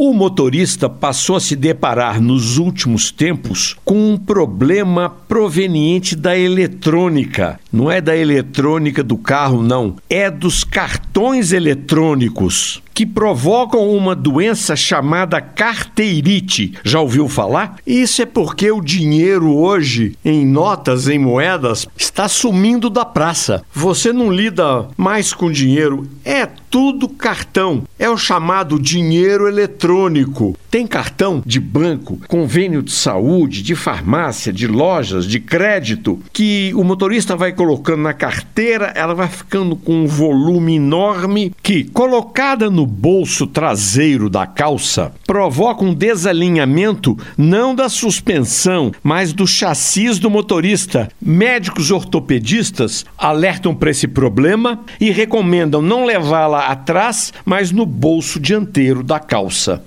O motorista passou a se deparar nos últimos tempos com um problema proveniente da eletrônica. Não é da eletrônica do carro, não. É dos cartões eletrônicos que provocam uma doença chamada carteirite. Já ouviu falar? Isso é porque o dinheiro hoje, em notas, em moedas, está sumindo da praça. Você não lida mais com dinheiro, é tudo cartão. É o chamado dinheiro eletrônico. Tem cartão de banco, convênio de saúde, de farmácia, de lojas, de crédito, que o motorista vai colocando na carteira, ela vai ficando com um volume enorme que, colocada no bolso traseiro da calça, provoca um desalinhamento não da suspensão, mas do chassis do motorista. Médicos ortopedistas alertam para esse problema e recomendam não levá-la atrás, mas no bolso dianteiro da calça.